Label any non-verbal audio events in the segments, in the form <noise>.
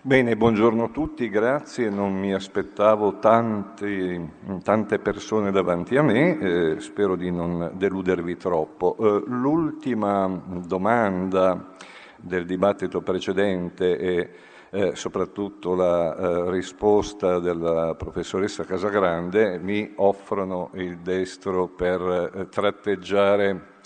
Bene, buongiorno a tutti, grazie. Non mi aspettavo tanti, tante persone davanti a me, eh, spero di non deludervi troppo. Eh, l'ultima domanda del dibattito precedente e eh, soprattutto la eh, risposta della professoressa Casagrande mi offrono il destro per eh, tratteggiare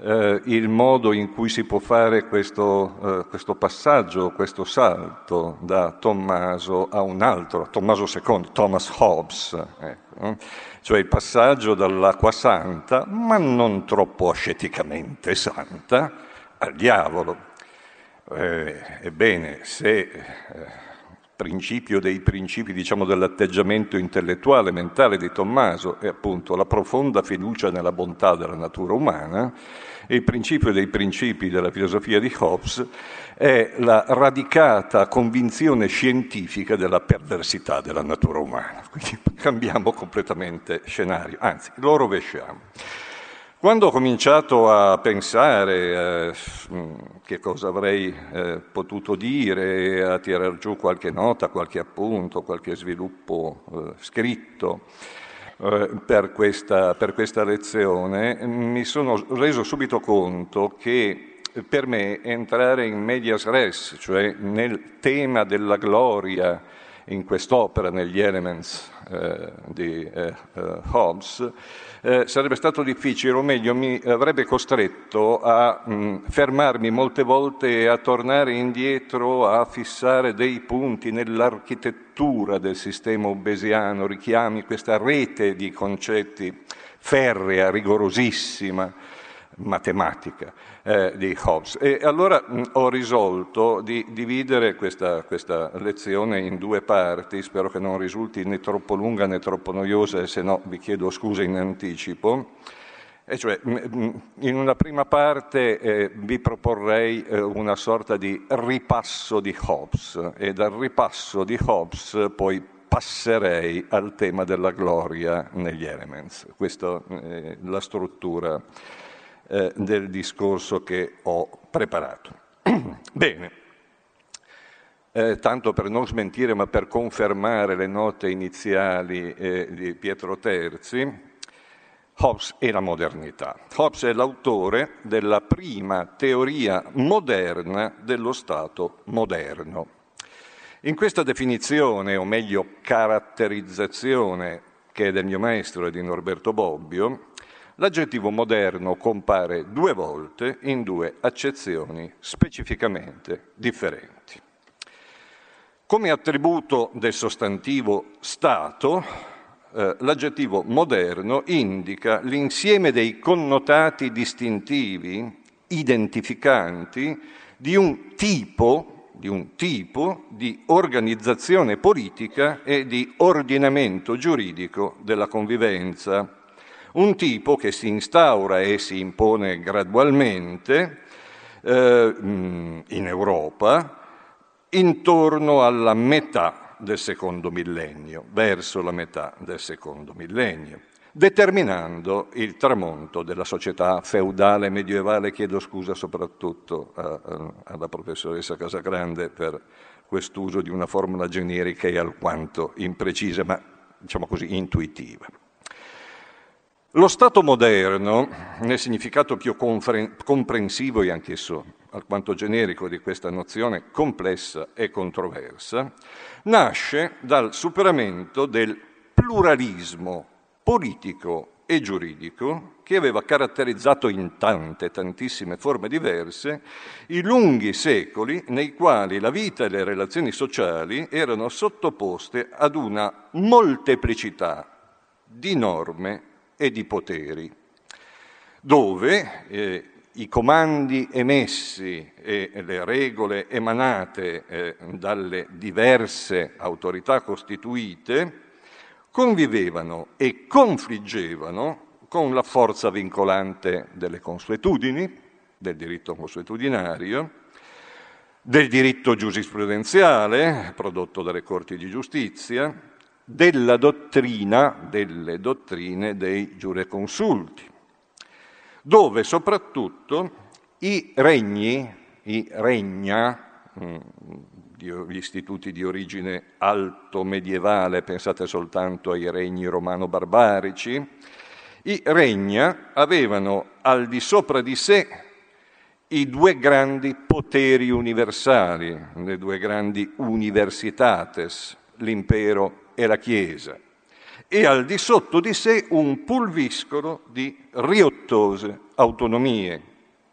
eh, il modo in cui si può fare questo, eh, questo, passaggio, questo salto da Tommaso a un altro, Tommaso II, Thomas Hobbes, ecco, cioè il passaggio dall'acqua santa, ma non troppo asceticamente santa, al diavolo. Eh, ebbene, se eh, principio dei principi, diciamo, dell'atteggiamento intellettuale, mentale di Tommaso è appunto la profonda fiducia nella bontà della natura umana e il principio dei principi della filosofia di Hobbes è la radicata convinzione scientifica della perversità della natura umana. Quindi cambiamo completamente scenario, anzi lo rovesciamo. Quando ho cominciato a pensare eh, che cosa avrei eh, potuto dire, a tirar giù qualche nota, qualche appunto, qualche sviluppo eh, scritto eh, per questa, per questa lezione, mi sono reso subito conto che per me entrare in medias res, cioè nel tema della gloria, in quest'opera, negli Elements eh, di eh, Hobbes, eh, sarebbe stato difficile, o meglio mi avrebbe costretto a mh, fermarmi molte volte e a tornare indietro a fissare dei punti nell'architettura del sistema obesiano, richiami questa rete di concetti ferrea, rigorosissima, matematica eh, di Hobbes. E allora mh, ho risolto di dividere questa, questa, lezione in due parti, spero che non risulti né troppo lunga né troppo noiosa, e se no vi chiedo scusa in anticipo. E cioè, in una prima parte eh, vi proporrei eh, una sorta di ripasso di Hobbes e dal ripasso di Hobbes poi passerei al tema della gloria negli Elements. Questa è la struttura eh, del discorso che ho preparato. <clears throat> Bene, eh, tanto per non smentire ma per confermare le note iniziali eh, di Pietro Terzi, Hobbes e la modernità. Hobbes è l'autore della prima teoria moderna dello Stato moderno. In questa definizione, o meglio caratterizzazione, che è del mio maestro e di Norberto Bobbio, L'aggettivo moderno compare due volte in due accezioni specificamente differenti. Come attributo del sostantivo Stato, eh, l'aggettivo moderno indica l'insieme dei connotati distintivi, identificanti, di un tipo, di un tipo di organizzazione politica e di ordinamento giuridico della convivenza un tipo che si instaura e si impone gradualmente eh, in Europa intorno alla metà del secondo millennio, verso la metà del secondo millennio, determinando il tramonto della società feudale medievale. Chiedo scusa soprattutto a, a, alla professoressa Casagrande per quest'uso di una formula generica e alquanto imprecisa, ma diciamo così intuitiva. Lo Stato moderno, nel significato più comprensivo e anch'esso alquanto generico di questa nozione complessa e controversa, nasce dal superamento del pluralismo politico e giuridico che aveva caratterizzato in tante, tantissime forme diverse i lunghi secoli nei quali la vita e le relazioni sociali erano sottoposte ad una molteplicità di norme e di poteri, dove eh, i comandi emessi e le regole emanate eh, dalle diverse autorità costituite convivevano e confliggevano con la forza vincolante delle consuetudini, del diritto consuetudinario, del diritto giurisprudenziale prodotto dalle corti di giustizia, della dottrina, delle dottrine dei giureconsulti, dove soprattutto i regni, i regna, mm, gli istituti di origine alto medievale, pensate soltanto ai regni romano-barbarici, i regna avevano al di sopra di sé i due grandi poteri universali, le due grandi universitates, l'impero e la Chiesa, e al di sotto di sé un pulviscolo di riottose autonomie,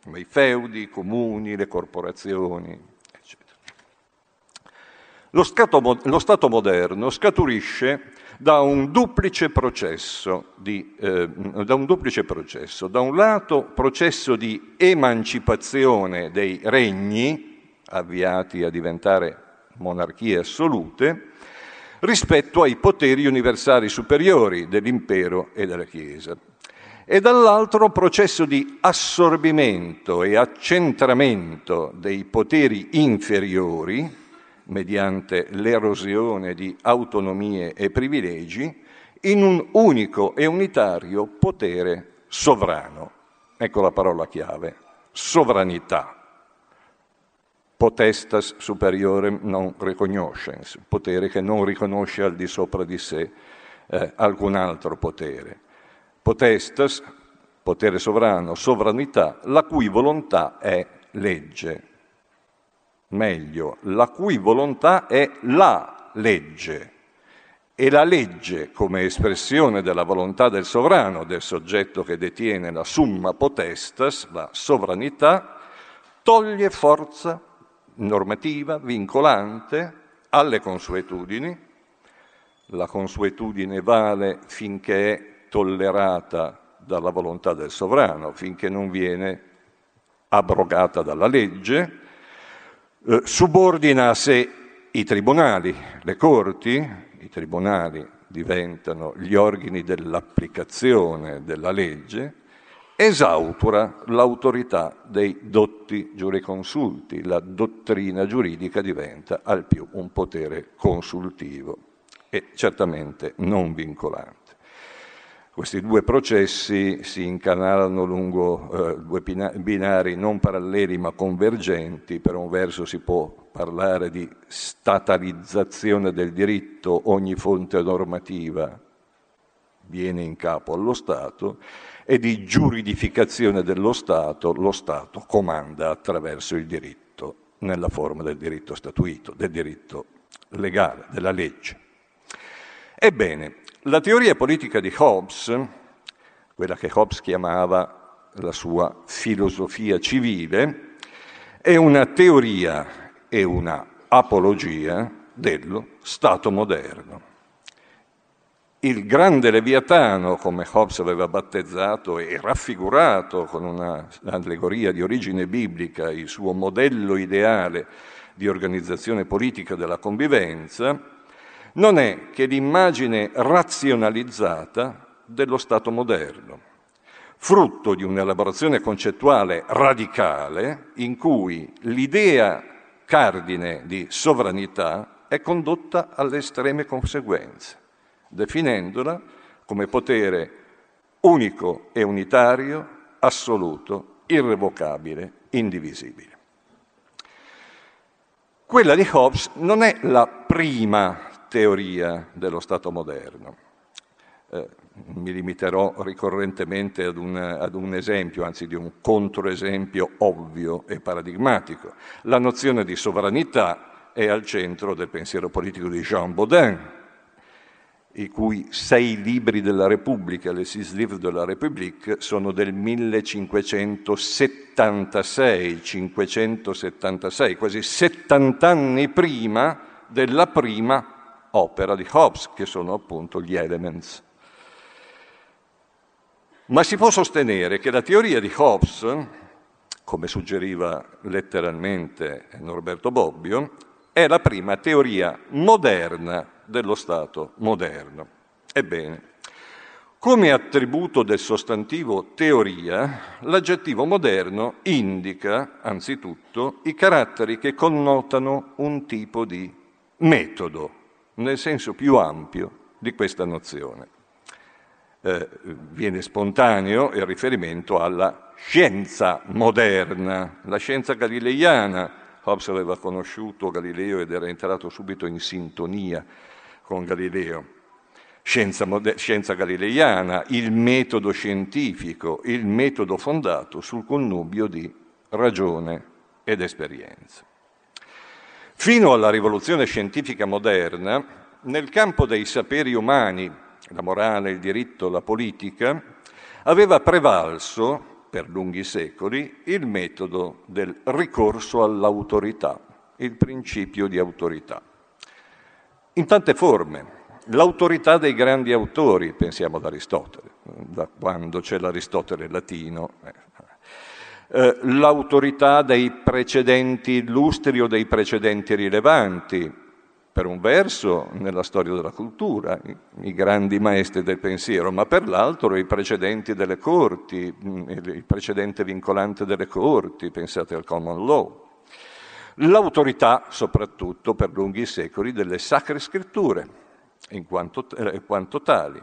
come i feudi, i comuni, le corporazioni, lo Stato, lo Stato moderno scaturisce da un duplice processo, di, eh, da un duplice processo. Da un lato processo di emancipazione dei regni, avviati a diventare monarchie assolute, rispetto ai poteri universali superiori dell'impero e della Chiesa. E dall'altro processo di assorbimento e accentramento dei poteri inferiori, mediante l'erosione di autonomie e privilegi, in un unico e unitario potere sovrano. Ecco la parola chiave, sovranità. Potestas superiore non recognoscens, potere che non riconosce al di sopra di sé eh, alcun altro potere. Potestas, potere sovrano, sovranità, la cui volontà è legge meglio, la cui volontà è la legge. E la legge, come espressione della volontà del sovrano, del soggetto che detiene la summa potestas, la sovranità, toglie forza normativa, vincolante, alle consuetudini. La consuetudine vale finché è tollerata dalla volontà del sovrano, finché non viene abrogata dalla legge, eh, subordina a sé i tribunali, le corti, i tribunali diventano gli organi dell'applicazione della legge, esautora l'autorità dei dotti giureconsulti, la dottrina giuridica diventa al più un potere consultivo e certamente non vincolante. Questi due processi si incanalano lungo eh, due binari non paralleli ma convergenti. Per un verso si può parlare di statalizzazione del diritto, ogni fonte normativa viene in capo allo Stato, e di giuridificazione dello Stato, lo Stato comanda attraverso il diritto, nella forma del diritto statuito, del diritto legale, della legge. Ebbene, la teoria politica di Hobbes, quella che Hobbes chiamava la sua filosofia civile, è una teoria e una apologia dello Stato moderno. Il grande Leviatano, come Hobbes aveva battezzato e raffigurato con un'allegoria di origine biblica il suo modello ideale di organizzazione politica della convivenza, non è che l'immagine razionalizzata dello Stato moderno, frutto di un'elaborazione concettuale radicale in cui l'idea cardine di sovranità è condotta alle estreme conseguenze, definendola come potere unico e unitario, assoluto, irrevocabile, indivisibile. Quella di Hobbes non è la prima teoria dello Stato moderno. Eh, mi limiterò ricorrentemente ad un, ad un, esempio, anzi di un controesempio ovvio e paradigmatico. La nozione di sovranità è al centro del pensiero politico di Jean Baudin, i cui sei libri della Repubblica, les six livres de la République, sono del 1576, 576, quasi 70 anni prima della prima opera di Hobbes, che sono appunto gli elements. Ma si può sostenere che la teoria di Hobbes, come suggeriva letteralmente Norberto Bobbio, è la prima teoria moderna dello Stato moderno. Ebbene, come attributo del sostantivo teoria, l'aggettivo moderno indica anzitutto i caratteri che connotano un tipo di metodo nel senso più ampio di questa nozione. Eh, viene spontaneo il riferimento alla scienza moderna, la scienza galileiana, Hobbes aveva conosciuto Galileo ed era entrato subito in sintonia con Galileo. Scienza, scienza galileiana, il metodo scientifico, il metodo fondato sul connubio di ragione ed esperienza. Fino alla rivoluzione scientifica moderna, nel campo dei saperi umani, la morale, il diritto, la politica, aveva prevalso per lunghi secoli il metodo del ricorso all'autorità, il principio di autorità. In tante forme. L'autorità dei grandi autori, pensiamo ad Aristotele, da quando c'è l'Aristotele latino, eh, l'autorità dei precedenti illustri o dei precedenti rilevanti, per un verso nella storia della cultura, i, grandi maestri del pensiero, ma per l'altro i precedenti delle corti, mm, il precedente vincolante delle corti, pensate al common law. L'autorità, soprattutto per lunghi secoli, delle sacre scritture, in quanto, eh, quanto tali.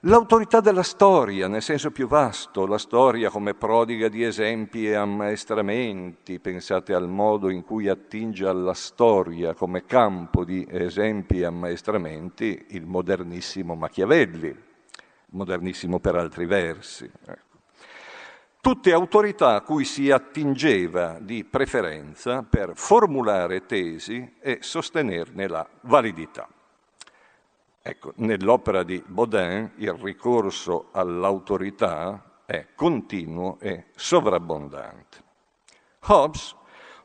L'autorità della storia, nel senso più vasto, la storia come prodiga di esempi e ammaestramenti, pensate al modo in cui attinge alla storia come campo di esempi e ammaestramenti il modernissimo Machiavelli, modernissimo per altri versi. Ecco. Tutte autorità a cui si attingeva di preferenza per formulare tesi e sostenerne la validità. Ecco, nell'opera di Baudin il ricorso all'autorità è continuo e sovrabbondante. Hobbes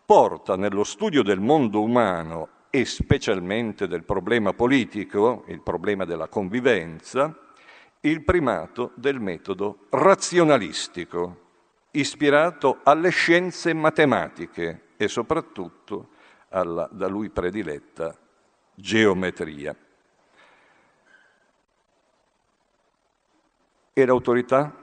porta nello studio del mondo umano e specialmente del problema politico, il problema della convivenza, il primato del metodo razionalistico, ispirato alle scienze matematiche e soprattutto alla da lui prediletta geometria. E l'autorità?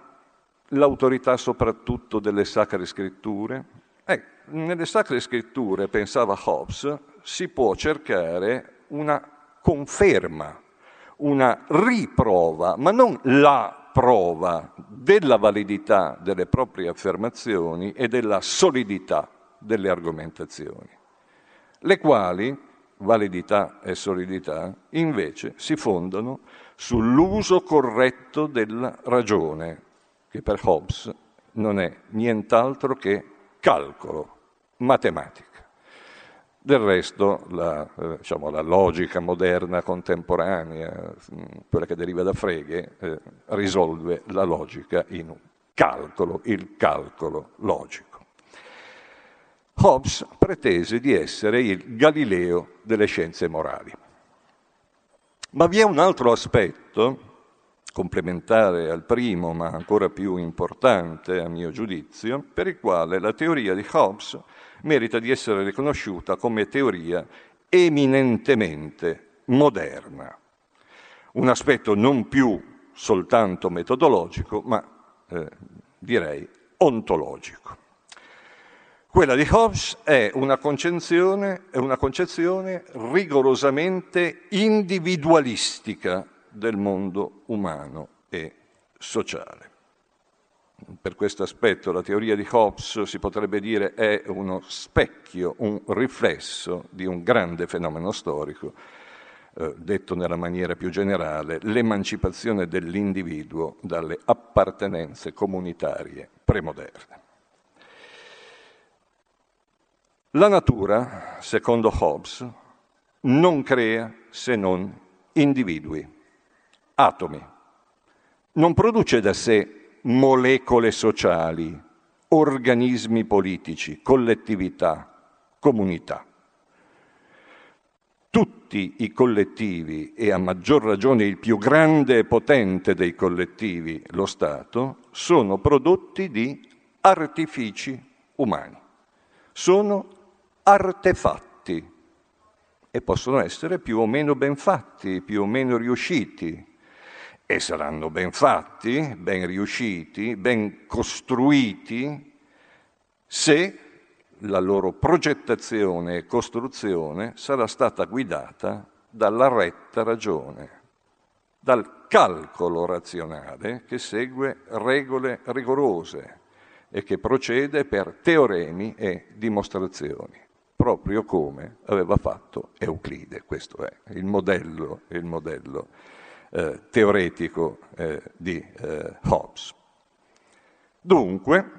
L'autorità soprattutto delle sacre scritture? Eh, nelle sacre scritture, pensava Hobbes, si può cercare una conferma, una riprova, ma non la prova della validità delle proprie affermazioni e della solidità delle argomentazioni, le quali, validità e solidità, invece si fondano sull'uso corretto della ragione, che per Hobbes non è nient'altro che calcolo, matematica. Del resto la, eh, diciamo, la logica moderna, contemporanea, mm, quella che deriva da Frege, eh, risolve la logica in un calcolo, il calcolo logico. Hobbes pretese di essere il Galileo delle scienze morali. Ma vi è un altro aspetto, complementare al primo, ma ancora più importante a mio giudizio, per il quale la teoria di Hobbes merita di essere riconosciuta come teoria eminentemente moderna. Un aspetto non più soltanto metodologico, ma eh, direi ontologico. Quella di Hobbes è una concezione, è una concezione rigorosamente individualistica del mondo umano e sociale. Per questo aspetto la teoria di Hobbes si potrebbe dire è uno specchio, un riflesso di un grande fenomeno storico, eh, detto nella maniera più generale, l'emancipazione dell'individuo dalle appartenenze comunitarie premoderne. La natura, secondo Hobbes, non crea se non individui, atomi. Non produce da sé molecole sociali, organismi politici, collettività, comunità. Tutti i collettivi, e a maggior ragione il più grande e potente dei collettivi, lo Stato, sono prodotti di artifici umani. Sono artefatti e possono essere più o meno ben fatti, più o meno riusciti. E saranno ben fatti, ben riusciti, ben costruiti se la loro progettazione e costruzione sarà stata guidata dalla retta ragione, dal calcolo razionale che segue regole rigorose, e che procede per teoremi e dimostrazioni, proprio come aveva fatto Euclide. Questo è il modello, il modello eh, teoretico eh, di eh, Hobbes. Dunque,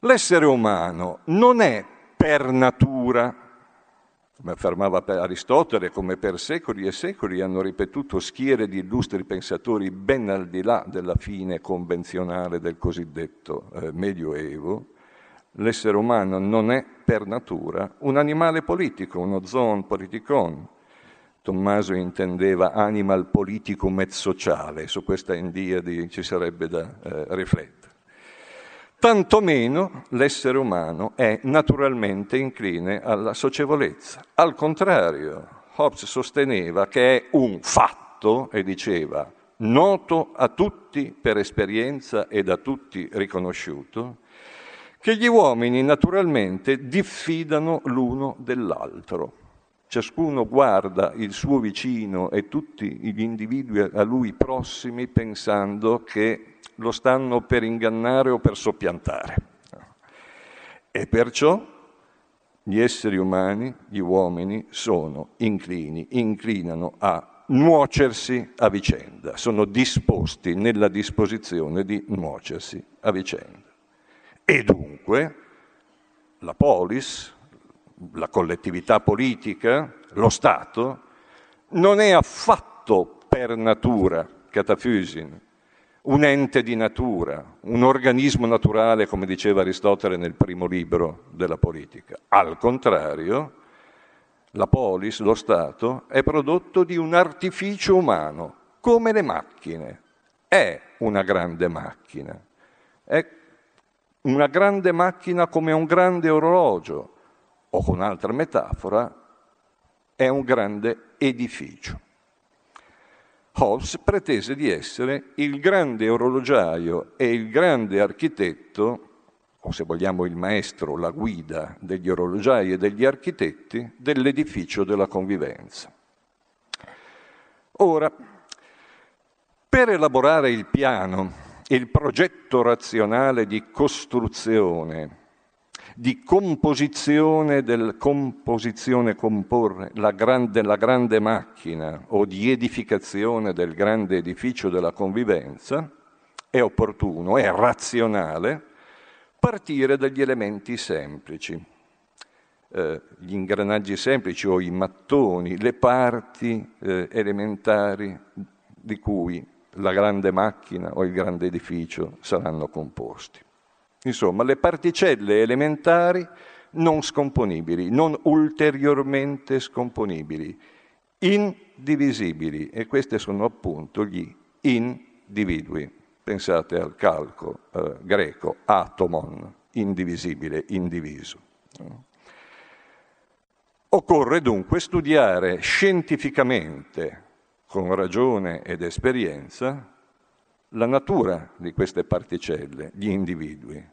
l'essere umano non è per natura come affermava Aristotele, come per secoli e secoli hanno ripetuto schiere di illustri pensatori ben al di là della fine convenzionale del cosiddetto eh, Medioevo, l'essere umano non è per natura un animale politico, uno zoon politikon. Tommaso intendeva animal politicum et sociale, su questa indiadi ci sarebbe da eh, riflettere tantomeno l'essere umano è naturalmente incline alla socievolezza. Al contrario, Hobbes sosteneva che è un fatto, e diceva, noto a tutti per esperienza e da tutti riconosciuto, che gli uomini naturalmente diffidano l'uno dell'altro. Ciascuno guarda il suo vicino e tutti gli individui a lui prossimi pensando che lo stanno per ingannare o per soppiantare. E perciò gli esseri umani, gli uomini, sono inclini, inclinano a nuocersi a vicenda, sono disposti nella disposizione di nuocersi a vicenda. E dunque la polis, la collettività politica, lo Stato, non è affatto per natura, catafysin, un ente di natura, un organismo naturale, come diceva Aristotele nel primo libro della politica. Al contrario, la polis, lo Stato, è prodotto di un artificio umano, come le macchine. È una grande macchina. È una grande macchina come un grande orologio, o con un'altra metafora, è un grande edificio. Hobbes pretese di essere il grande orologiaio e il grande architetto, o se vogliamo il maestro, la guida degli orologiai e degli architetti dell'edificio della convivenza. Ora, per elaborare il piano, il progetto razionale di costruzione di composizione del composizione comporre la grande, la grande macchina o di edificazione del grande edificio della convivenza, è opportuno, è razionale partire dagli elementi semplici, eh, gli ingranaggi semplici o i mattoni, le parti eh, elementari di cui la grande macchina o il grande edificio saranno composti. Insomma, le particelle elementari non scomponibili, non ulteriormente scomponibili, indivisibili, e questi sono appunto gli individui. Pensate al calco eh, greco, atomon, indivisibile, indiviso. Occorre dunque studiare scientificamente, con ragione ed esperienza, la natura di queste particelle, gli individui,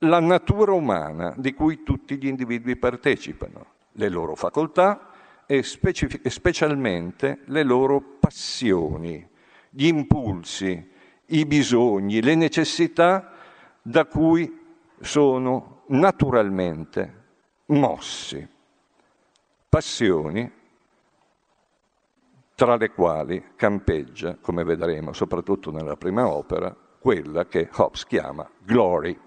la natura umana di cui tutti gli individui partecipano, le loro facoltà e, specific- e specialmente le loro passioni, gli impulsi, i bisogni, le necessità da cui sono naturalmente mossi. Passioni tra le quali campeggia, come vedremo, soprattutto nella prima opera, quella che Hobbes chiama glory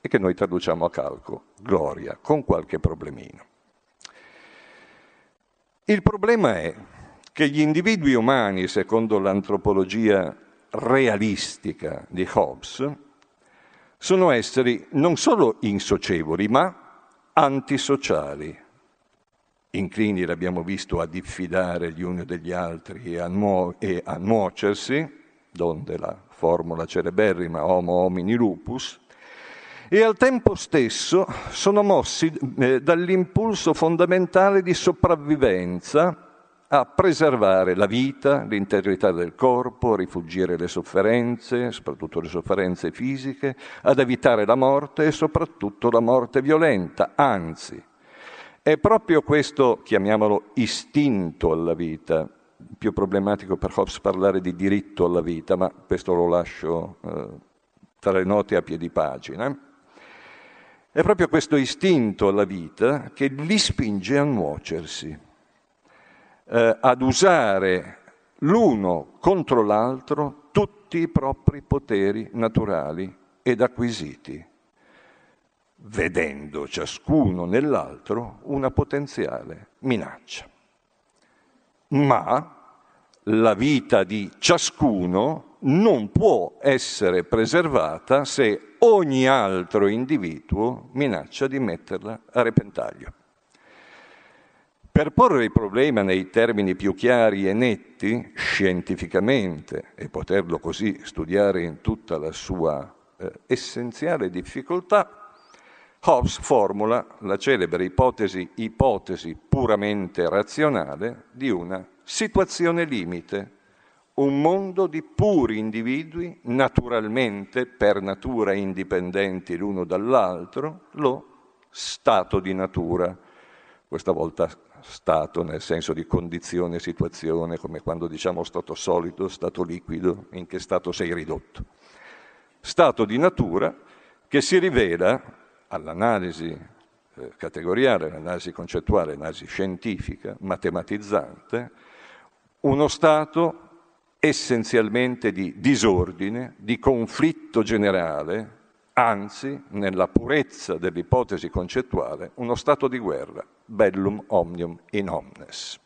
e che noi traduciamo a calco, gloria, con qualche problemino. Il problema è che gli individui umani, secondo l'antropologia realistica di Hobbes, sono esseri non solo insocievoli, ma antisociali. Inclini, l'abbiamo visto, a diffidare gli uni degli altri e a, nuo- e a nuocersi, donde la formula celeberrima homo homini lupus, e al tempo stesso sono mossi eh, dall'impulso fondamentale di sopravvivenza a preservare la vita, l'integrità del corpo, a rifuggire le sofferenze, soprattutto le sofferenze fisiche, ad evitare la morte e soprattutto la morte violenta. Anzi, è proprio questo, chiamiamolo istinto alla vita, più problematico per Hobbes parlare di diritto alla vita, ma questo lo lascio eh, tra le note a piedi pagina. È proprio questo istinto alla vita che li spinge a nuocersi, eh, ad usare l'uno contro l'altro tutti i propri poteri naturali ed acquisiti, vedendo ciascuno nell'altro una potenziale minaccia. Ma la vita di ciascuno non può essere preservata se ogni altro individuo minaccia di metterla a repentaglio. Per porre il problema nei termini più chiari e netti, scientificamente, e poterlo così studiare in tutta la sua eh, essenziale difficoltà, Hobbes formula la celebre ipotesi, ipotesi puramente razionale di una situazione limite, un mondo di puri individui, naturalmente, per natura indipendenti l'uno dall'altro, lo stato di natura, questa volta stato nel senso di condizione, situazione, come quando diciamo stato solido, stato liquido, in che stato sei ridotto. Stato di natura che si rivela all'analisi eh, categoriale, all'analisi concettuale, all'analisi scientifica, matematizzante, uno stato essenzialmente di disordine, di conflitto generale, anzi, nella purezza dell'ipotesi concettuale, uno stato di guerra, bellum omnium in omnes.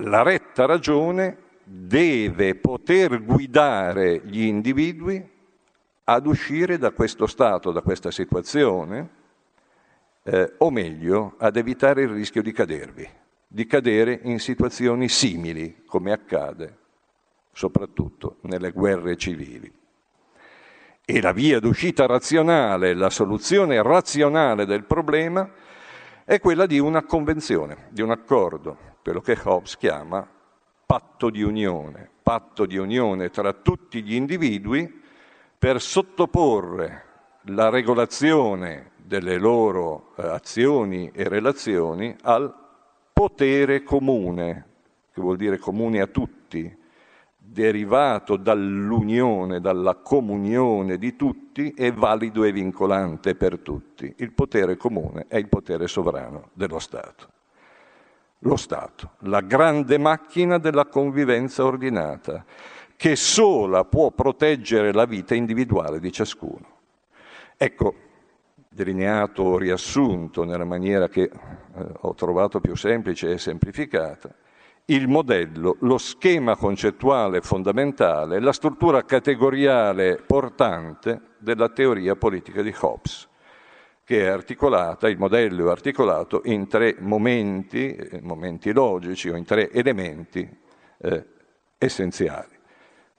La retta ragione deve poter guidare gli individui ad uscire da questo stato, da questa situazione, eh, o meglio, ad evitare il rischio di cadervi, di cadere in situazioni simili, come accade soprattutto nelle guerre civili. E la via d'uscita razionale, la soluzione razionale del problema è quella di una convenzione, di un accordo, quello che Hobbes chiama patto di unione, patto di unione tra tutti gli individui per sottoporre la regolazione delle loro eh, azioni e relazioni al potere comune, che vuol dire comune a tutti, derivato dall'unione, dalla comunione di tutti, è valido e vincolante per tutti. Il potere comune è il potere sovrano dello Stato. Lo Stato, la grande macchina della convivenza ordinata, che sola può proteggere la vita individuale di ciascuno. Ecco, delineato, riassunto nella maniera che eh, ho trovato più semplice e semplificata, il modello, lo schema concettuale fondamentale, la struttura categoriale portante della teoria politica di Hobbes, che è articolata, il modello è articolato in tre momenti, eh, momenti logici o in tre elementi eh, essenziali.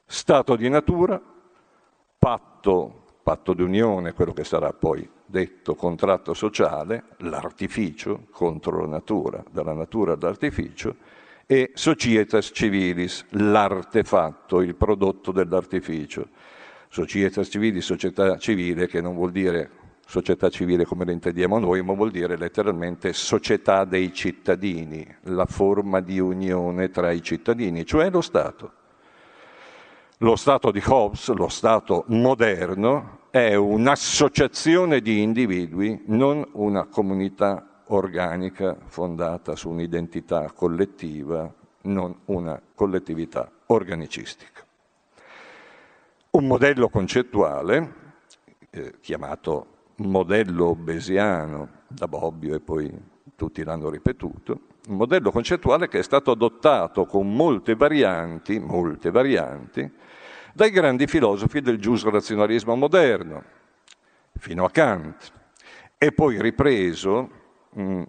Stato di natura, patto, patto di unione, quello che sarà poi detto contratto sociale, l'artificio contro la natura, dalla natura all'artificio, e societas civilis, l'artefatto, il prodotto dell'artificio. Societas civilis, società civile, che non vuol dire società civile come la intendiamo noi, ma vuol dire letteralmente società dei cittadini, la forma di unione tra i cittadini, cioè lo Stato. Lo Stato di Hobbes, lo Stato moderno, è un'associazione di individui, non una comunità organica fondata su un'identità collettiva, non una collettività organicistica. Un modello concettuale, eh, chiamato modello obesiano da Bobbio e poi tutti l'hanno ripetuto, un modello concettuale che è stato adottato con molte varianti, molte varianti, dai grandi filosofi del giusrazionalismo moderno, fino a Kant, e poi ripreso Mm,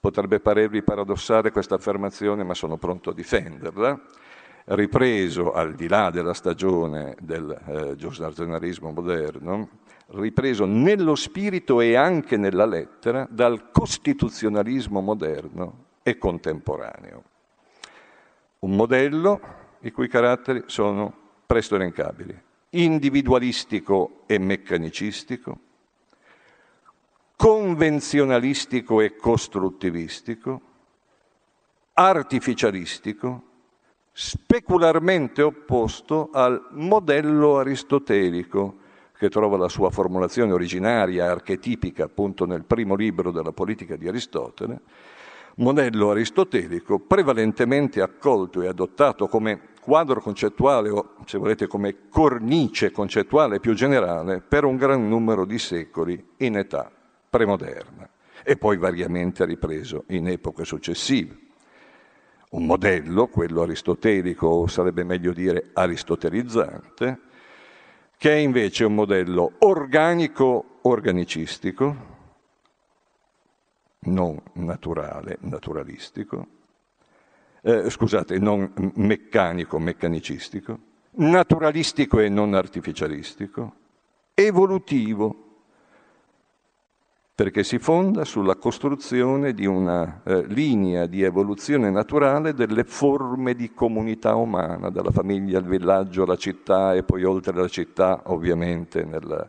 potrebbe parervi paradossale questa affermazione, ma sono pronto a difenderla. Ripreso al di là della stagione del eh, giusnazionalismo moderno, ripreso nello spirito e anche nella lettera dal costituzionalismo moderno e contemporaneo. Un modello i cui caratteri sono presto elencabili, individualistico e meccanicistico, convenzionalistico e costruttivistico, artificialistico, specularmente opposto al modello aristotelico che trova la sua formulazione originaria, archetipica, appunto nel primo libro della politica di Aristotele, modello aristotelico prevalentemente accolto e adottato come quadro concettuale o, se volete, come cornice concettuale più generale per un gran numero di secoli in età premoderna e poi variamente ripreso in epoche successive. Un modello, quello aristotelico, o sarebbe meglio dire aristotelizzante, che è invece un modello organico-organicistico, non naturale, naturalistico, eh, scusate, non meccanico, meccanicistico, naturalistico e non artificialistico, evolutivo, perché si fonda sulla costruzione di una eh, linea di evoluzione naturale delle forme di comunità umana, dalla famiglia al villaggio alla città e poi oltre la città ovviamente nel,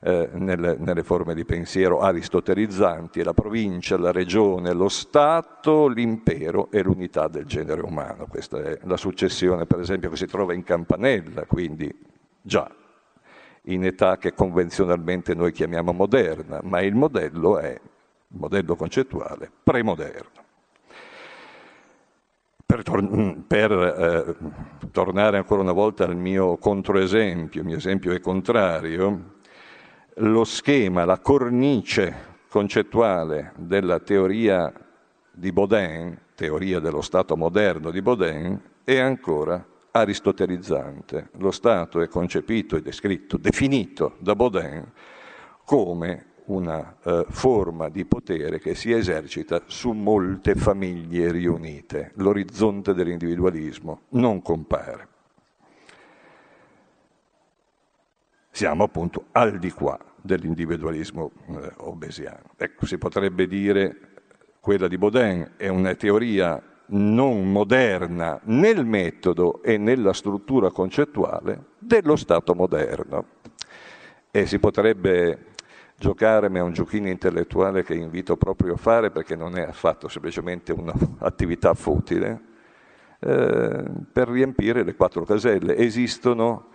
eh, nelle, nelle, forme di pensiero aristotelizzanti, la provincia, la regione, lo Stato, l'impero e l'unità del genere umano. Questa è la successione, per esempio, che si trova in Campanella, quindi già in età che convenzionalmente noi chiamiamo moderna, ma il modello è, il modello concettuale, premoderno. Per, tor- per eh, tornare ancora una volta al mio controesempio, il mio esempio è contrario, lo schema, la cornice concettuale della teoria di Baudin, teoria dello Stato moderno di Baudin, è ancora aristotelizzante. Lo Stato è concepito e descritto, definito da Baudin come una eh, forma di potere che si esercita su molte famiglie riunite. L'orizzonte dell'individualismo non compare. Siamo appunto al di qua dell'individualismo eh, obesiano. Ecco, si potrebbe dire quella di Baudin è una teoria non moderna nel metodo e nella struttura concettuale dello Stato moderno. E si potrebbe giocare, ma è un giochino intellettuale che invito proprio a fare perché non è affatto semplicemente un'attività futile, eh, per riempire le quattro caselle. Esistono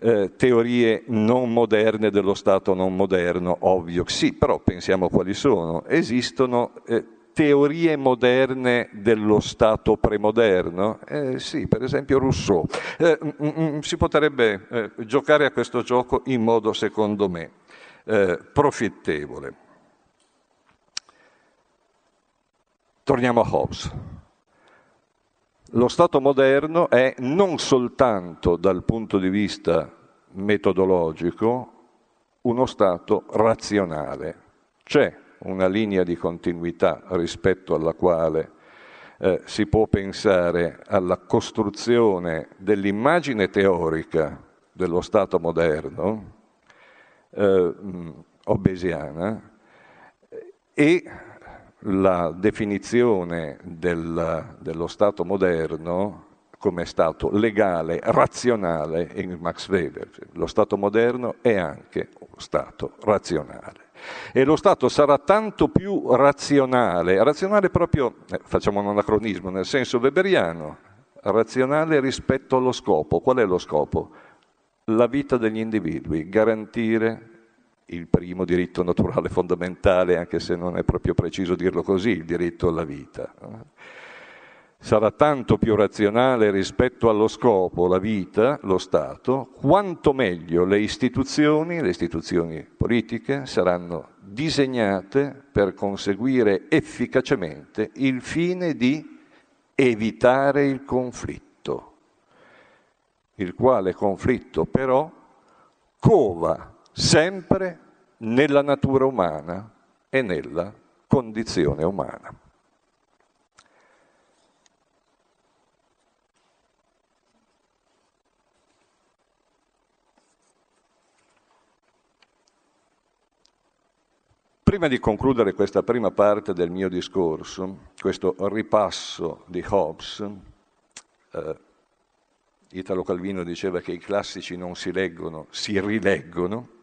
eh, teorie non moderne dello Stato non moderno, ovvio, sì, però pensiamo quali sono. Esistono eh, teorie moderne dello Stato premoderno? Eh, sì, per esempio Rousseau. Eh, m- m- si potrebbe eh, giocare a questo gioco in modo, secondo me, eh, profittevole. Torniamo a Hobbes. Lo Stato moderno è non soltanto dal punto di vista metodologico uno Stato razionale. C'è una linea di continuità rispetto alla quale eh, si può pensare alla costruzione dell'immagine teorica dello Stato moderno, eh, obesiana, e la definizione del, dello Stato moderno come Stato legale, razionale in Max Weber. Lo Stato moderno è anche Stato razionale. E lo Stato sarà tanto più razionale, razionale proprio, eh, facciamo un anacronismo, nel senso weberiano, razionale rispetto allo scopo. Qual è lo scopo? La vita degli individui, garantire il primo diritto naturale fondamentale, anche se non è proprio preciso dirlo così, il diritto alla vita. Sarà tanto più razionale rispetto allo scopo, la vita, lo Stato, quanto meglio le istituzioni, le istituzioni politiche, saranno disegnate per conseguire efficacemente il fine di evitare il conflitto, il quale conflitto però cova sempre nella natura umana e nella condizione umana. Prima di concludere questa prima parte del mio discorso, questo ripasso di Hobbes, eh, Italo Calvino diceva che i classici non si leggono, si rileggono,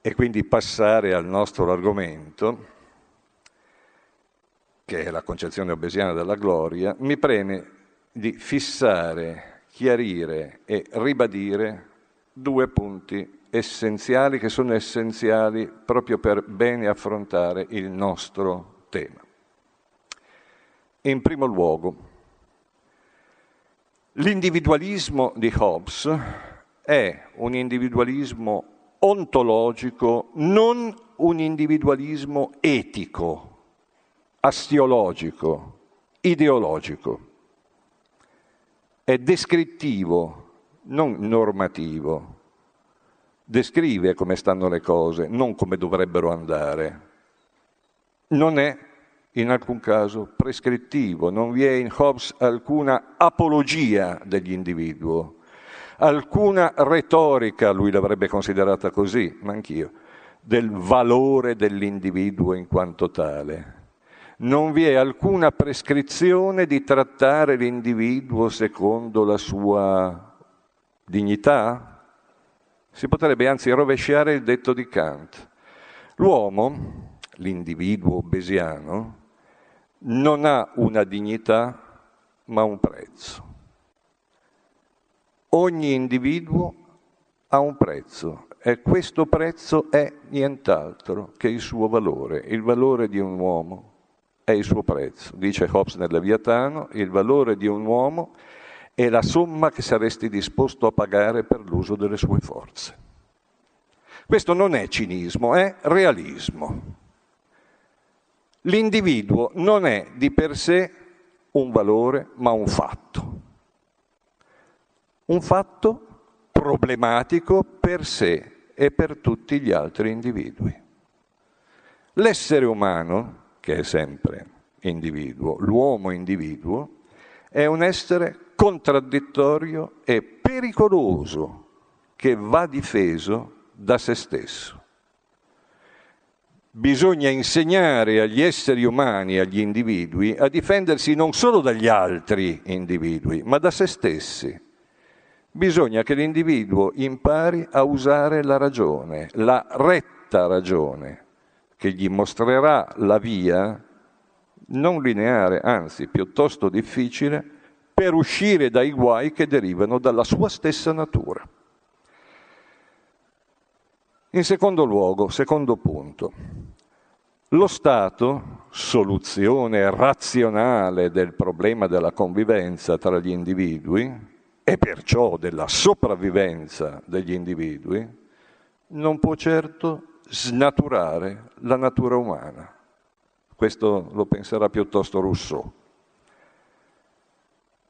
e quindi passare al nostro argomento, che è la concezione obesiana della gloria, mi preme di fissare, chiarire e ribadire due punti essenziali che sono essenziali proprio per bene affrontare il nostro tema. In primo luogo, l'individualismo di Hobbes è un individualismo ontologico, non un individualismo etico, astiologico, ideologico. È descrittivo, non normativo. Descrive come stanno le cose, non come dovrebbero andare. Non è in alcun caso prescrittivo, non vi è in Hobbes alcuna apologia dell'individuo, alcuna retorica, lui l'avrebbe considerata così, ma anch'io, del valore dell'individuo in quanto tale. Non vi è alcuna prescrizione di trattare l'individuo secondo la sua dignità? Si potrebbe anzi rovesciare il detto di Kant. L'uomo, l'individuo besiano, non ha una dignità ma un prezzo. Ogni individuo ha un prezzo e questo prezzo è nient'altro che il suo valore. Il valore di un uomo è il suo prezzo. Dice Hobbes nel Leviatano, il valore di un uomo è la somma che saresti disposto a pagare per l'uso delle sue forze. Questo non è cinismo, è realismo. L'individuo non è di per sé un valore, ma un fatto. Un fatto problematico per sé e per tutti gli altri individui. L'essere umano, che è sempre individuo, l'uomo individuo, è un essere contraddittorio e pericoloso che va difeso da se stesso. Bisogna insegnare agli esseri umani, agli individui, a difendersi non solo dagli altri individui, ma da se stessi. Bisogna che l'individuo impari a usare la ragione, la retta ragione, che gli mostrerà la via non lineare, anzi piuttosto difficile, per uscire dai guai che derivano dalla sua stessa natura. In secondo luogo, secondo punto, lo Stato, soluzione razionale del problema della convivenza tra gli individui e perciò della sopravvivenza degli individui, non può certo snaturare la natura umana. Questo lo penserà piuttosto Rousseau.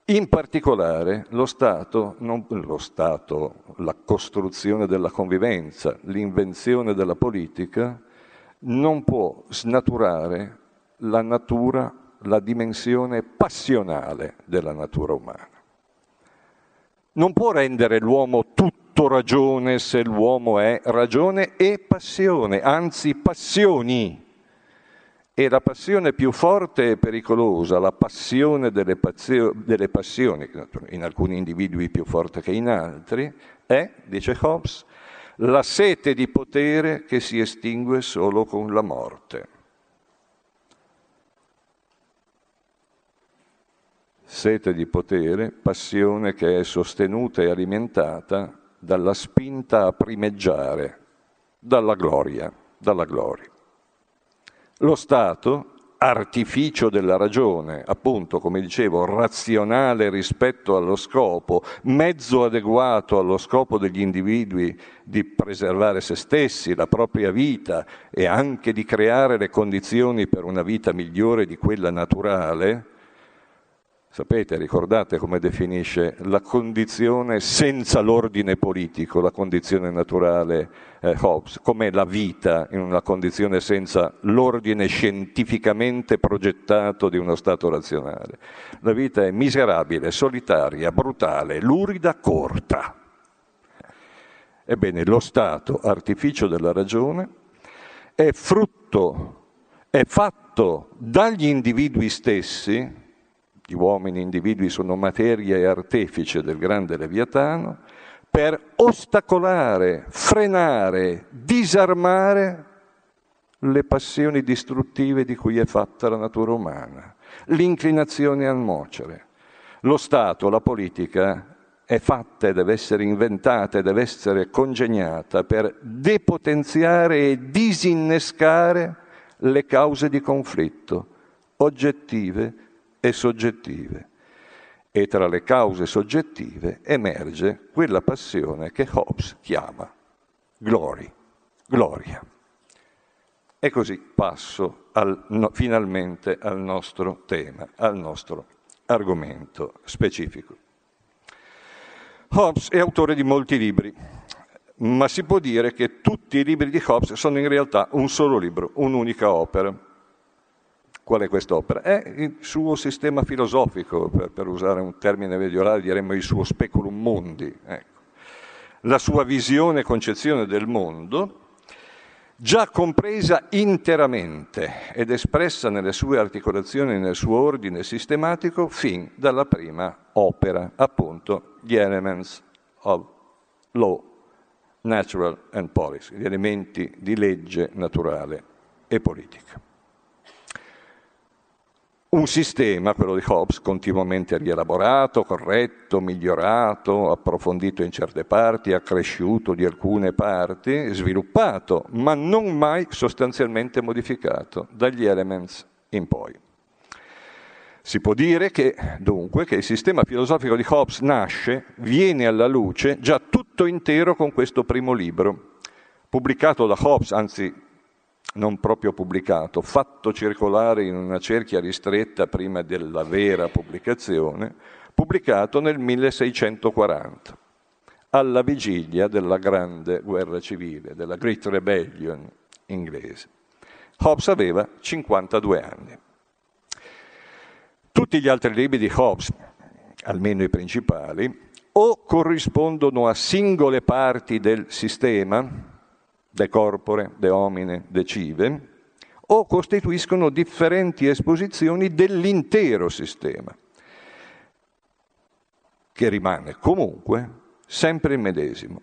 In particolare lo Stato, non, lo Stato, la costruzione della convivenza, l'invenzione della politica, non può snaturare la natura, la dimensione passionale della natura umana. Non può rendere l'uomo tutto ragione se l'uomo è ragione e passione, anzi passioni. E la passione più forte e pericolosa, la passione delle, pazio, delle passioni, in alcuni individui più forte che in altri, è, dice Hobbes, la sete di potere che si estingue solo con la morte. Sete di potere, passione che è sostenuta e alimentata dalla spinta a primeggiare, dalla gloria, dalla gloria. Lo Stato, artificio della ragione, appunto, come dicevo, razionale rispetto allo scopo, mezzo adeguato allo scopo degli individui di preservare se stessi, la propria vita e anche di creare le condizioni per una vita migliore di quella naturale, Sapete, ricordate come definisce la condizione senza l'ordine politico, la condizione naturale eh, Hobbes, come la vita in una condizione senza l'ordine scientificamente progettato di uno Stato razionale. La vita è miserabile, solitaria, brutale, lurida, corta. Ebbene, lo Stato, artificio della ragione, è frutto, è fatto dagli individui stessi, gli uomini individui sono materia e artefice del grande Leviatano, per ostacolare, frenare, disarmare le passioni distruttive di cui è fatta la natura umana, l'inclinazione al mocere. Lo Stato, la politica, è fatta e deve essere inventata e deve essere congegnata per depotenziare e disinnescare le cause di conflitto, oggettive e soggettive. E tra le cause soggettive emerge quella passione che Hobbes chiama glory, gloria. E così passo al, no, finalmente al nostro tema, al nostro argomento specifico. Hobbes è autore di molti libri, ma si può dire che tutti i libri di Hobbes sono in realtà un solo libro, un'unica opera. Qual è quest'opera? È il suo sistema filosofico, per, per usare un termine medievale diremmo il suo speculum mundi, ecco. la sua visione e concezione del mondo, già compresa interamente ed espressa nelle sue articolazioni nel suo ordine sistematico fin dalla prima opera, appunto gli Elements of Law, Natural and Policy, gli elementi di legge naturale e politica. Un sistema, quello di Hobbes, continuamente rielaborato, corretto, migliorato, approfondito in certe parti, accresciuto di alcune parti, sviluppato, ma non mai sostanzialmente modificato dagli elements in poi. Si può dire che, dunque, che il sistema filosofico di Hobbes nasce, viene alla luce già tutto intero con questo primo libro, pubblicato da Hobbes, anzi non proprio pubblicato, fatto circolare in una cerchia ristretta prima della vera pubblicazione, pubblicato nel 1640, alla vigilia della grande guerra civile, della Great Rebellion inglese. Hobbes aveva 52 anni. Tutti gli altri libri di Hobbes, almeno i principali, o corrispondono a singole parti del sistema, de corpore, de homine, de cive, o costituiscono differenti esposizioni dell'intero sistema, che rimane comunque sempre il medesimo.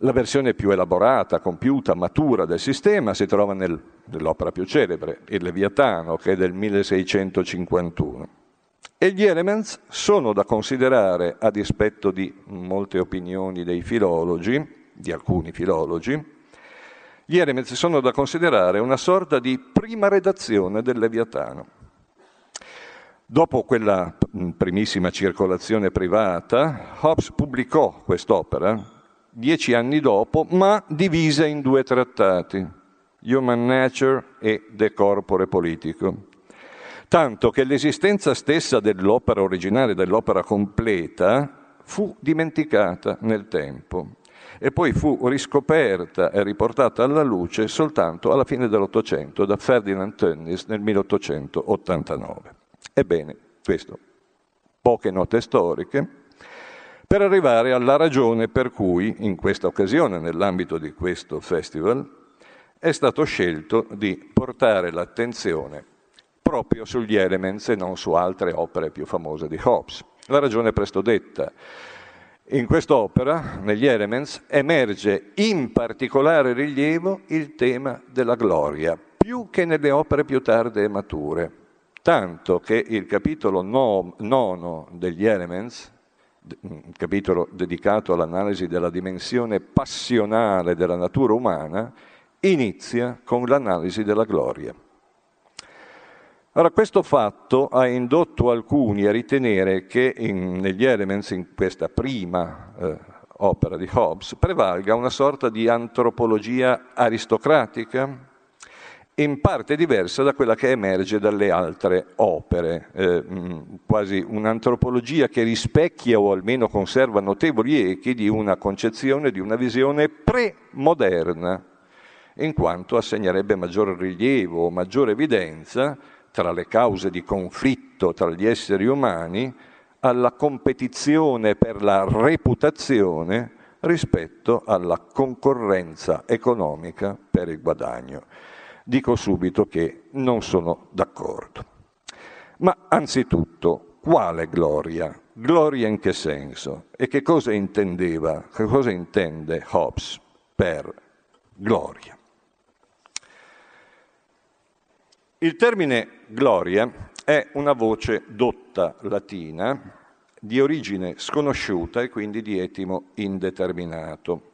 La versione più elaborata, compiuta, matura del sistema si trova nel, nell'opera più celebre, Il Leviatano, che è del 1651. E gli elements sono da considerare, a dispetto di molte opinioni dei filologi, di alcuni filologi, gli Eremez sono da considerare una sorta di prima redazione del Leviatano. Dopo quella primissima circolazione privata, Hobbes pubblicò quest'opera dieci anni dopo, ma divisa in due trattati, Human Nature e De Corpore Politico. Tanto che l'esistenza stessa dell'opera originale, dell'opera completa, fu dimenticata nel tempo e poi fu riscoperta e riportata alla luce soltanto alla fine dell'Ottocento da Ferdinand Tönnies nel 1889. Ebbene, questo, poche note storiche, per arrivare alla ragione per cui in questa occasione, nell'ambito di questo festival, è stato scelto di portare l'attenzione proprio sugli Elements e non su altre opere più famose di Hobbes. La ragione è presto detta. In quest'opera, negli Elements, emerge in particolare rilievo il tema della gloria, più che nelle opere più tarde e mature, tanto che il capitolo no, nono degli Elements, capitolo dedicato all'analisi della dimensione passionale della natura umana, inizia con l'analisi della gloria. Ora, questo fatto ha indotto alcuni a ritenere che in, negli Elements, in questa prima eh, opera di Hobbes, prevalga una sorta di antropologia aristocratica, in parte diversa da quella che emerge dalle altre opere, eh, quasi un'antropologia che rispecchia o almeno conserva notevoli echi di una concezione, di una visione premoderna, in quanto assegnerebbe maggior rilievo maggiore evidenza tra le cause di conflitto tra gli esseri umani alla competizione per la reputazione rispetto alla concorrenza economica per il guadagno. Dico subito che non sono d'accordo. Ma anzitutto, quale gloria? Gloria in che senso? E che cosa intendeva, che cosa intende Hobbes per gloria? Il termine gloria è una voce dotta latina di origine sconosciuta e quindi di etimo indeterminato.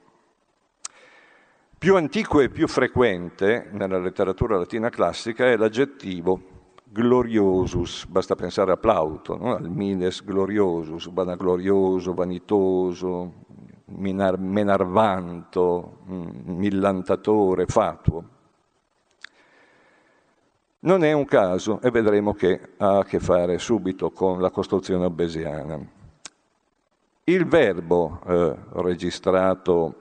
Più antico e più frequente nella letteratura latina classica è l'aggettivo gloriosus, basta pensare a Plauto, no? al miles gloriosus, vanaglorioso, vanitoso, minar, menarvanto, mm, millantatore, fatuo. Non è un caso e vedremo che ha a che fare subito con la costruzione obesiana. Il verbo eh, registrato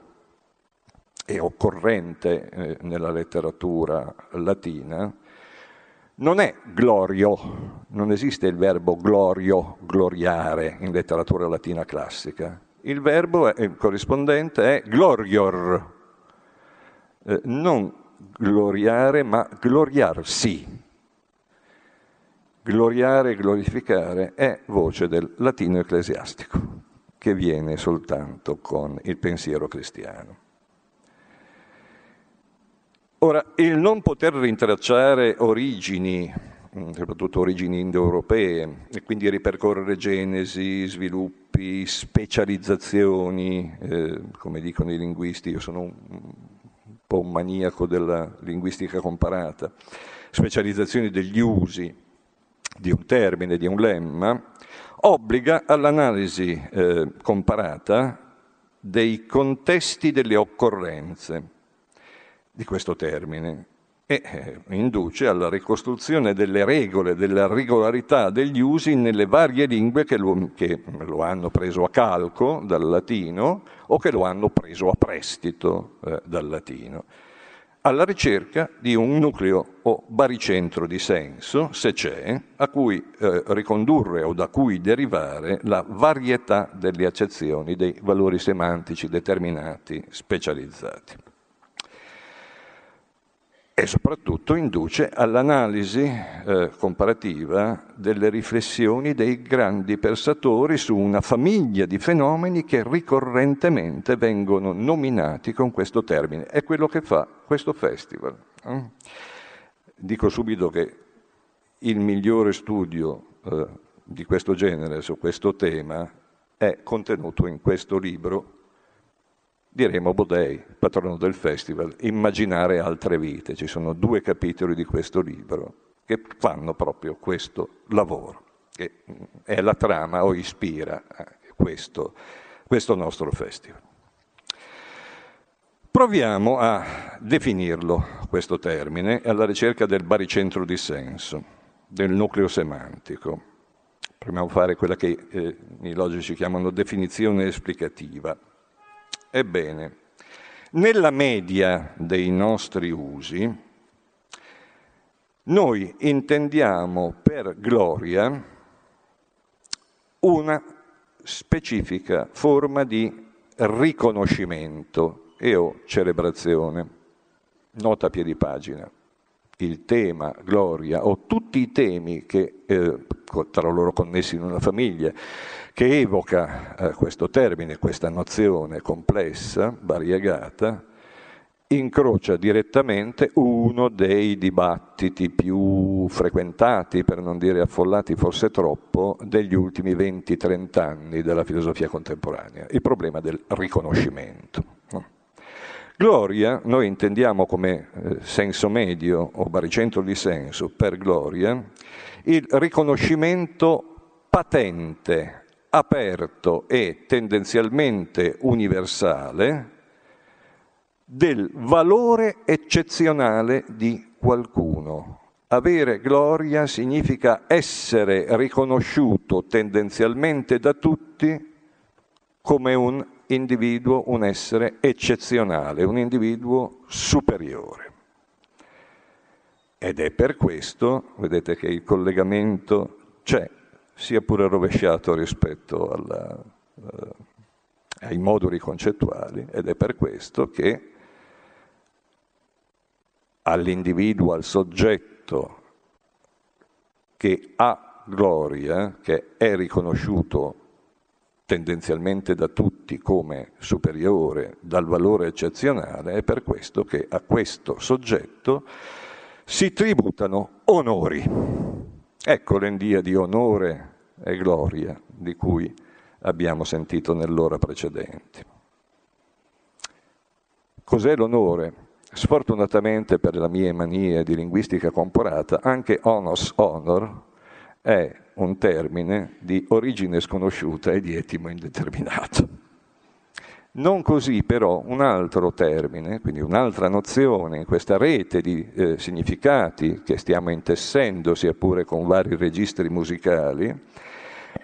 e occorrente eh, nella letteratura latina non è glorio, non esiste il verbo glorio, gloriare in letteratura latina classica. Il verbo è, il corrispondente è glorior, eh, non gloriare ma gloriarsi. Gloriare e glorificare è voce del latino ecclesiastico che viene soltanto con il pensiero cristiano. Ora, il non poter rintracciare origini, mm, soprattutto origini indoeuropee, e quindi ripercorrere genesi, sviluppi, specializzazioni, eh, come dicono i linguisti, io sono un, un po' un maniaco della linguistica comparata, specializzazioni degli usi di un termine, di un lemma, obbliga all'analisi eh, comparata dei contesti delle occorrenze di questo termine e eh, induce alla ricostruzione delle regole, della regolarità degli usi nelle varie lingue che lo, che lo hanno preso a calco dal latino o che lo hanno preso a prestito eh, dal latino, alla ricerca di un nucleo o baricentro di senso, se c'è, a cui eh, ricondurre o da cui derivare la varietà delle accezioni dei valori semantici determinati, specializzati e soprattutto induce all'analisi eh, comparativa delle riflessioni dei grandi pensatori su una famiglia di fenomeni che ricorrentemente vengono nominati con questo termine. È quello che fa questo festival. Eh? Dico subito che il migliore studio eh, di questo genere su questo tema è contenuto in questo libro diremo Bodei, patrono del festival, immaginare altre vite. Ci sono due capitoli di questo libro che fanno proprio questo lavoro, che è la trama o ispira eh, questo, questo nostro festival. Proviamo a definirlo, questo termine, alla ricerca del baricentro di senso, del nucleo semantico. Proviamo a fare quella che eh, i logici chiamano definizione esplicativa. Ebbene, nella media dei nostri usi, noi intendiamo per gloria una specifica forma di riconoscimento e o celebrazione. Nota a piedi pagina. Il tema, gloria o tutti i temi che eh, tra loro connessi in una famiglia che evoca eh, questo termine, questa nozione complessa, variegata, incrocia direttamente uno dei dibattiti più frequentati, per non dire affollati forse troppo, degli ultimi 20-30 anni della filosofia contemporanea, il problema del riconoscimento. Gloria noi intendiamo come eh, senso medio o baricentro di senso per gloria il riconoscimento patente aperto e tendenzialmente universale del valore eccezionale di qualcuno. Avere gloria significa essere riconosciuto tendenzialmente da tutti come un individuo, un essere eccezionale, un individuo superiore. Ed è per questo, vedete che il collegamento c'è sia pure rovesciato rispetto alla, uh, ai moduli concettuali ed è per questo che all'individuo, al soggetto che ha gloria, che è riconosciuto tendenzialmente da tutti come superiore dal valore eccezionale, è per questo che a questo soggetto si tributano onori. Ecco l'endia di onore e gloria di cui abbiamo sentito nell'ora precedente. Cos'è l'onore? Sfortunatamente per la mia mania di linguistica comparata, anche onos honor è un termine di origine sconosciuta e di etimo indeterminato. Non così però un altro termine, quindi un'altra nozione in questa rete di eh, significati che stiamo intessendo, sia pure con vari registri musicali,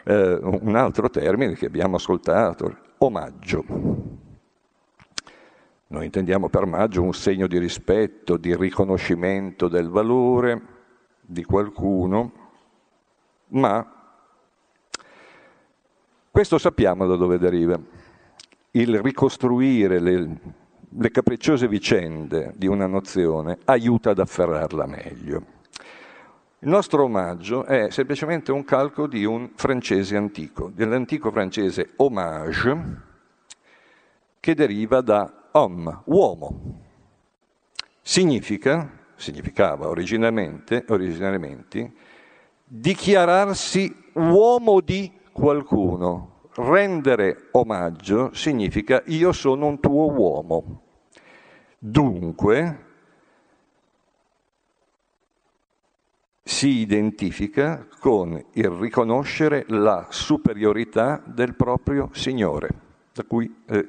eh, un altro termine che abbiamo ascoltato, omaggio. Noi intendiamo per omaggio un segno di rispetto, di riconoscimento del valore di qualcuno, ma questo sappiamo da dove deriva il ricostruire le, le capricciose vicende di una nozione aiuta ad afferrarla meglio. Il nostro omaggio è semplicemente un calco di un francese antico, dell'antico francese hommage, che deriva da homme, uomo. Significa, significava originariamente, originariamente dichiararsi uomo di qualcuno, rendere omaggio significa io sono un tuo uomo. Dunque si identifica con il riconoscere la superiorità del proprio Signore, da cui, eh,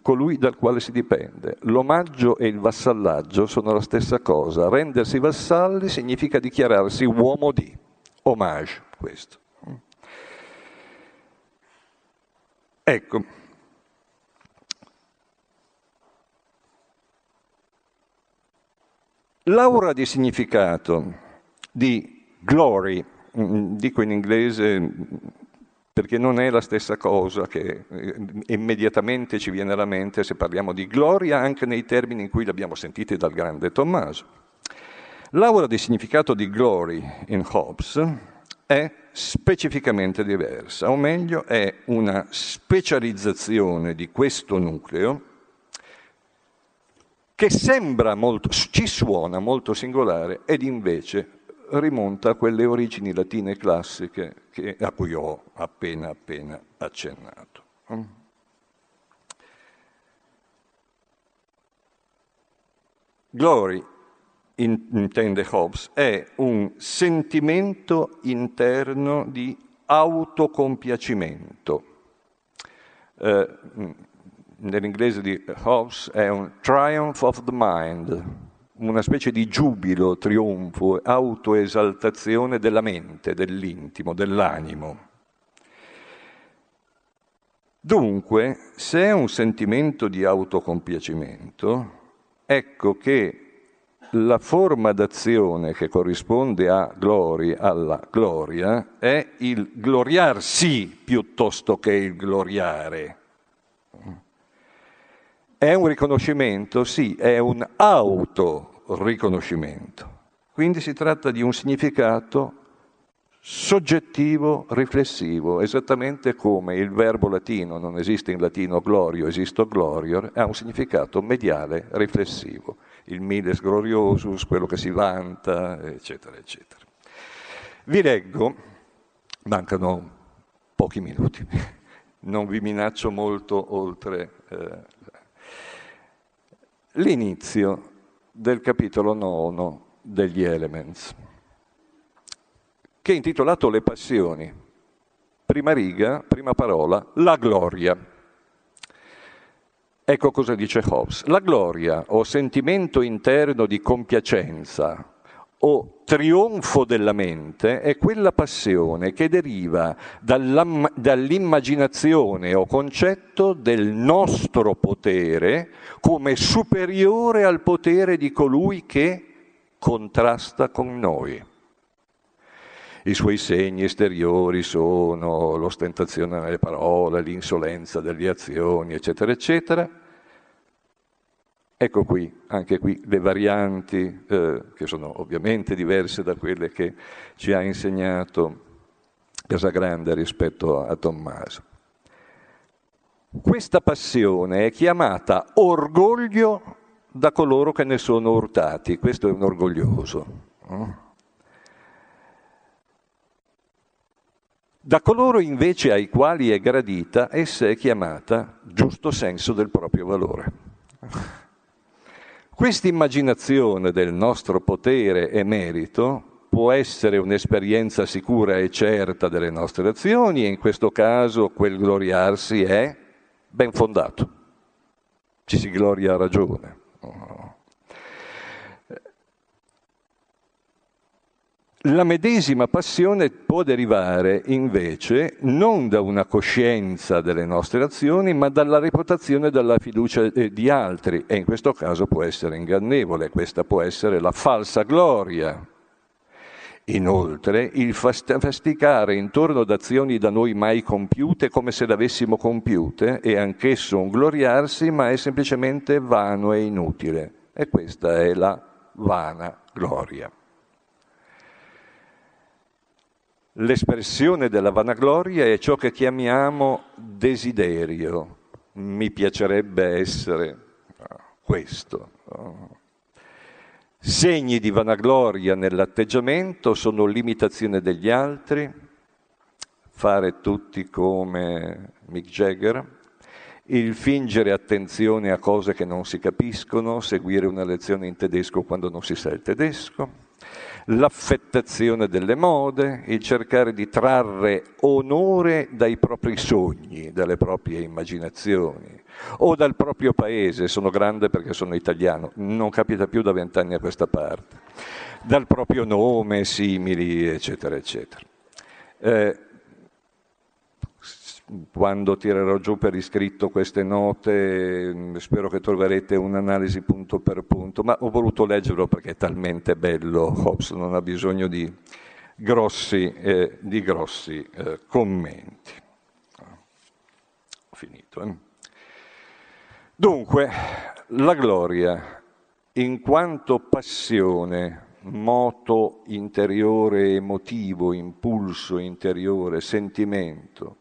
colui dal quale si dipende. L'omaggio e il vassallaggio sono la stessa cosa. Rendersi vassalli significa dichiararsi uomo di. Omage, questo. Ecco, l'aura di significato di glory, mm, dico in inglese perché non è la stessa cosa che eh, immediatamente ci viene alla mente se parliamo di gloria anche nei termini in cui l'abbiamo sentiti dal grande Tommaso. L'aura di significato di glory in Hobbes è specificamente diversa, o meglio è una specializzazione di questo nucleo che sembra molto, ci suona molto singolare ed invece rimonta a quelle origini latine classiche che, a cui ho appena appena accennato. Glory intende Hobbes, è un sentimento interno di autocompiacimento. Eh, nell'inglese di Hobbes è un triumph of the mind, una specie di giubilo, trionfo, autoesaltazione della mente, dell'intimo, dell'animo. Dunque, se è un sentimento di autocompiacimento, ecco che la forma d'azione che corrisponde a glory, alla gloria, è il gloriarsi piuttosto che il gloriare. È un riconoscimento? Sì, è un autoriconoscimento. Quindi si tratta di un significato soggettivo, riflessivo, esattamente come il verbo latino, non esiste in latino glorio, esiste glorior, ha un significato mediale, riflessivo il Miles Gloriosus, quello che si vanta, eccetera, eccetera. Vi leggo, mancano pochi minuti, <laughs> non vi minaccio molto oltre eh, l'inizio del capitolo nono degli Elements, che è intitolato Le passioni. Prima riga, prima parola, la gloria. Ecco cosa dice Hobbes. La gloria o sentimento interno di compiacenza o trionfo della mente è quella passione che deriva dall'immaginazione o concetto del nostro potere come superiore al potere di colui che contrasta con noi. I suoi segni esteriori sono l'ostentazione nelle parole, l'insolenza delle azioni, eccetera, eccetera. Ecco qui, anche qui, le varianti, eh, che sono ovviamente diverse da quelle che ci ha insegnato Casagrande rispetto a Tommaso. Questa passione è chiamata orgoglio da coloro che ne sono urtati, questo è un orgoglioso. Da coloro invece ai quali è gradita, essa è chiamata giusto senso del proprio valore. Questa immaginazione del nostro potere e merito può essere un'esperienza sicura e certa delle nostre azioni e in questo caso quel gloriarsi è ben fondato. Ci si gloria a ragione. La medesima passione può derivare invece non da una coscienza delle nostre azioni, ma dalla reputazione e dalla fiducia eh, di altri e in questo caso può essere ingannevole, questa può essere la falsa gloria. Inoltre, il fasticare intorno ad azioni da noi mai compiute come se le avessimo compiute è anch'esso un gloriarsi, ma è semplicemente vano e inutile. E questa è la vana gloria. L'espressione della vanagloria è ciò che chiamiamo desiderio. Mi piacerebbe essere questo. Segni di vanagloria nell'atteggiamento sono l'imitazione degli altri, fare tutti come Mick Jagger, il fingere attenzione a cose che non si capiscono, seguire una lezione in tedesco quando non si sa il tedesco, l'affettazione delle mode, il cercare di trarre onore dai propri sogni, dalle proprie immaginazioni o dal proprio paese, sono grande perché sono italiano, non capita più da vent'anni a questa parte, dal proprio nome, simili, eccetera, eccetera. Eh, quando tirerò giù per iscritto queste note, mm, spero che troverete un'analisi punto per punto, ma ho voluto leggerlo perché è talmente bello, Hobbes non ha bisogno di grossi, eh, di grossi eh, commenti. Ho finito. Eh? Dunque, la gloria, in quanto passione, moto interiore emotivo, impulso interiore, sentimento,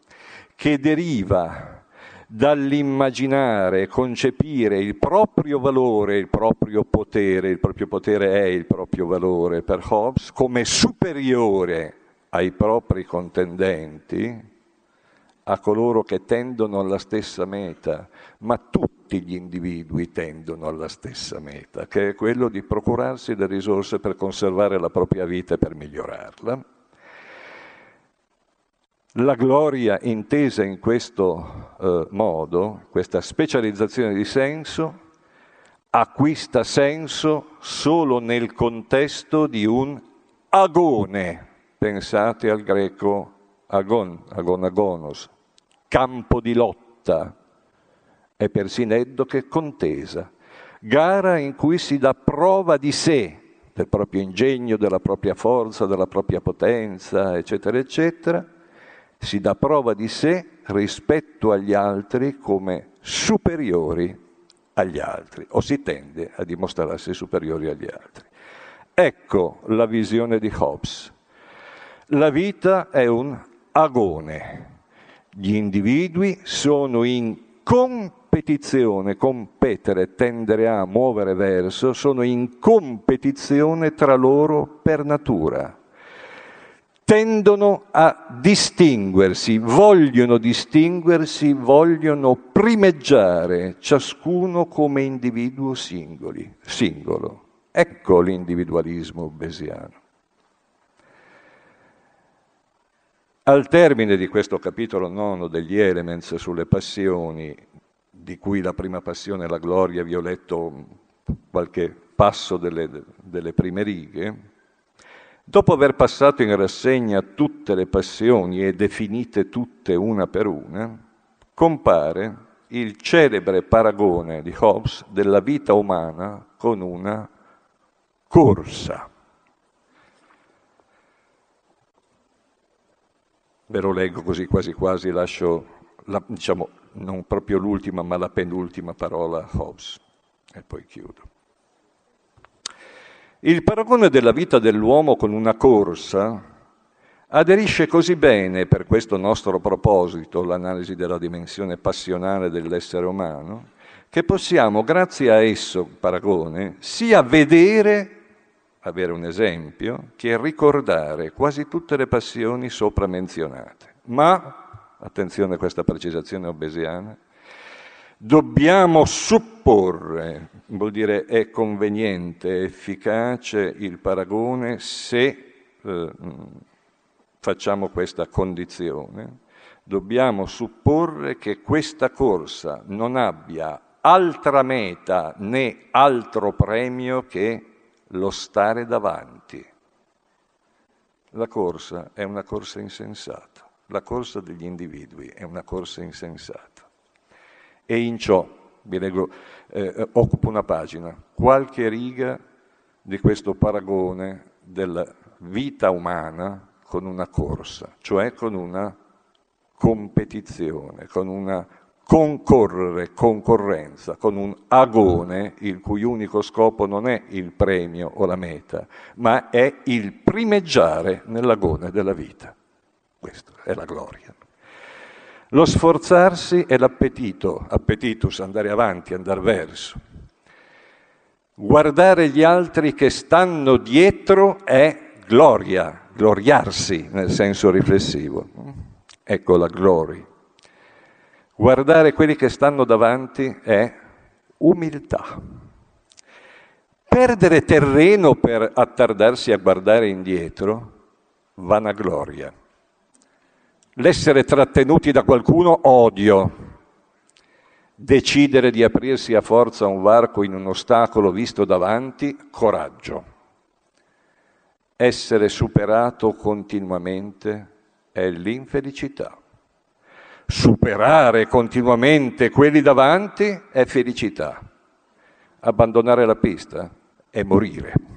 che deriva dall'immaginare concepire il proprio valore, il proprio potere, il proprio potere è il proprio valore. Per Hobbes, come superiore ai propri contendenti, a coloro che tendono alla stessa meta, ma tutti gli individui tendono alla stessa meta, che è quello di procurarsi le risorse per conservare la propria vita e per migliorarla la gloria intesa in questo eh, modo, questa specializzazione di senso, acquista senso solo nel contesto di un agone. Pensate al greco agon, agon agonos, campo di lotta, e persino eddoche contesa, gara in cui si dà prova di sé, del proprio ingegno, della propria forza, della propria potenza, eccetera, eccetera, si dà prova di sé rispetto agli altri come superiori agli altri o si tende a dimostrarsi superiori agli altri. Ecco la visione di Hobbes. La vita è un agone. Gli individui sono in competizione, competere, tendere a, muovere verso, sono in competizione tra loro per natura tendono a distinguersi, vogliono distinguersi, vogliono primeggiare ciascuno come individuo singoli, singolo. Ecco l'individualismo besiano. Al termine di questo capitolo nono degli Elements sulle passioni, di cui la prima passione è la gloria, vi ho letto qualche passo delle, delle prime righe, Dopo aver passato in rassegna tutte le passioni e definite tutte una per una, compare il celebre paragone di Hobbes della vita umana con una corsa. Ve lo leggo così quasi quasi, lascio, la, diciamo, non proprio l'ultima, ma la penultima parola a Hobbes e poi chiudo. Il paragone della vita dell'uomo con una corsa aderisce così bene per questo nostro proposito, l'analisi della dimensione passionale dell'essere umano, che possiamo, grazie a esso, paragone, sia vedere, avere un esempio, che ricordare quasi tutte le passioni sopra menzionate. Ma, attenzione a questa precisazione obesiana, dobbiamo supporre, vuol dire è conveniente, è efficace il paragone se eh, facciamo questa condizione, dobbiamo supporre che questa corsa non abbia altra meta né altro premio che lo stare davanti. La corsa è una corsa insensata, la corsa degli individui è una corsa insensata. E in ciò, vi leggo, eh, occupo una pagina, qualche riga di questo paragone della vita umana con una corsa, cioè con una competizione, con una concorrere, concorrenza, con un agone il cui unico scopo non è il premio o la meta, ma è il primeggiare nell'agone della vita. Questa è la gloria. Lo sforzarsi è l'appetito, appetitus, andare avanti, andare verso. Guardare gli altri che stanno dietro è gloria, gloriarsi nel senso riflessivo. Ecco la gloria. Guardare quelli che stanno davanti è umiltà. Perdere terreno per attardarsi a guardare indietro, vanagloria. L'essere trattenuti da qualcuno, odio. Decidere di aprirsi a forza un varco in un ostacolo visto davanti, coraggio. Essere superato continuamente è l'infelicità superare continuamente quelli davanti è felicità. Abbandonare la pista è morire.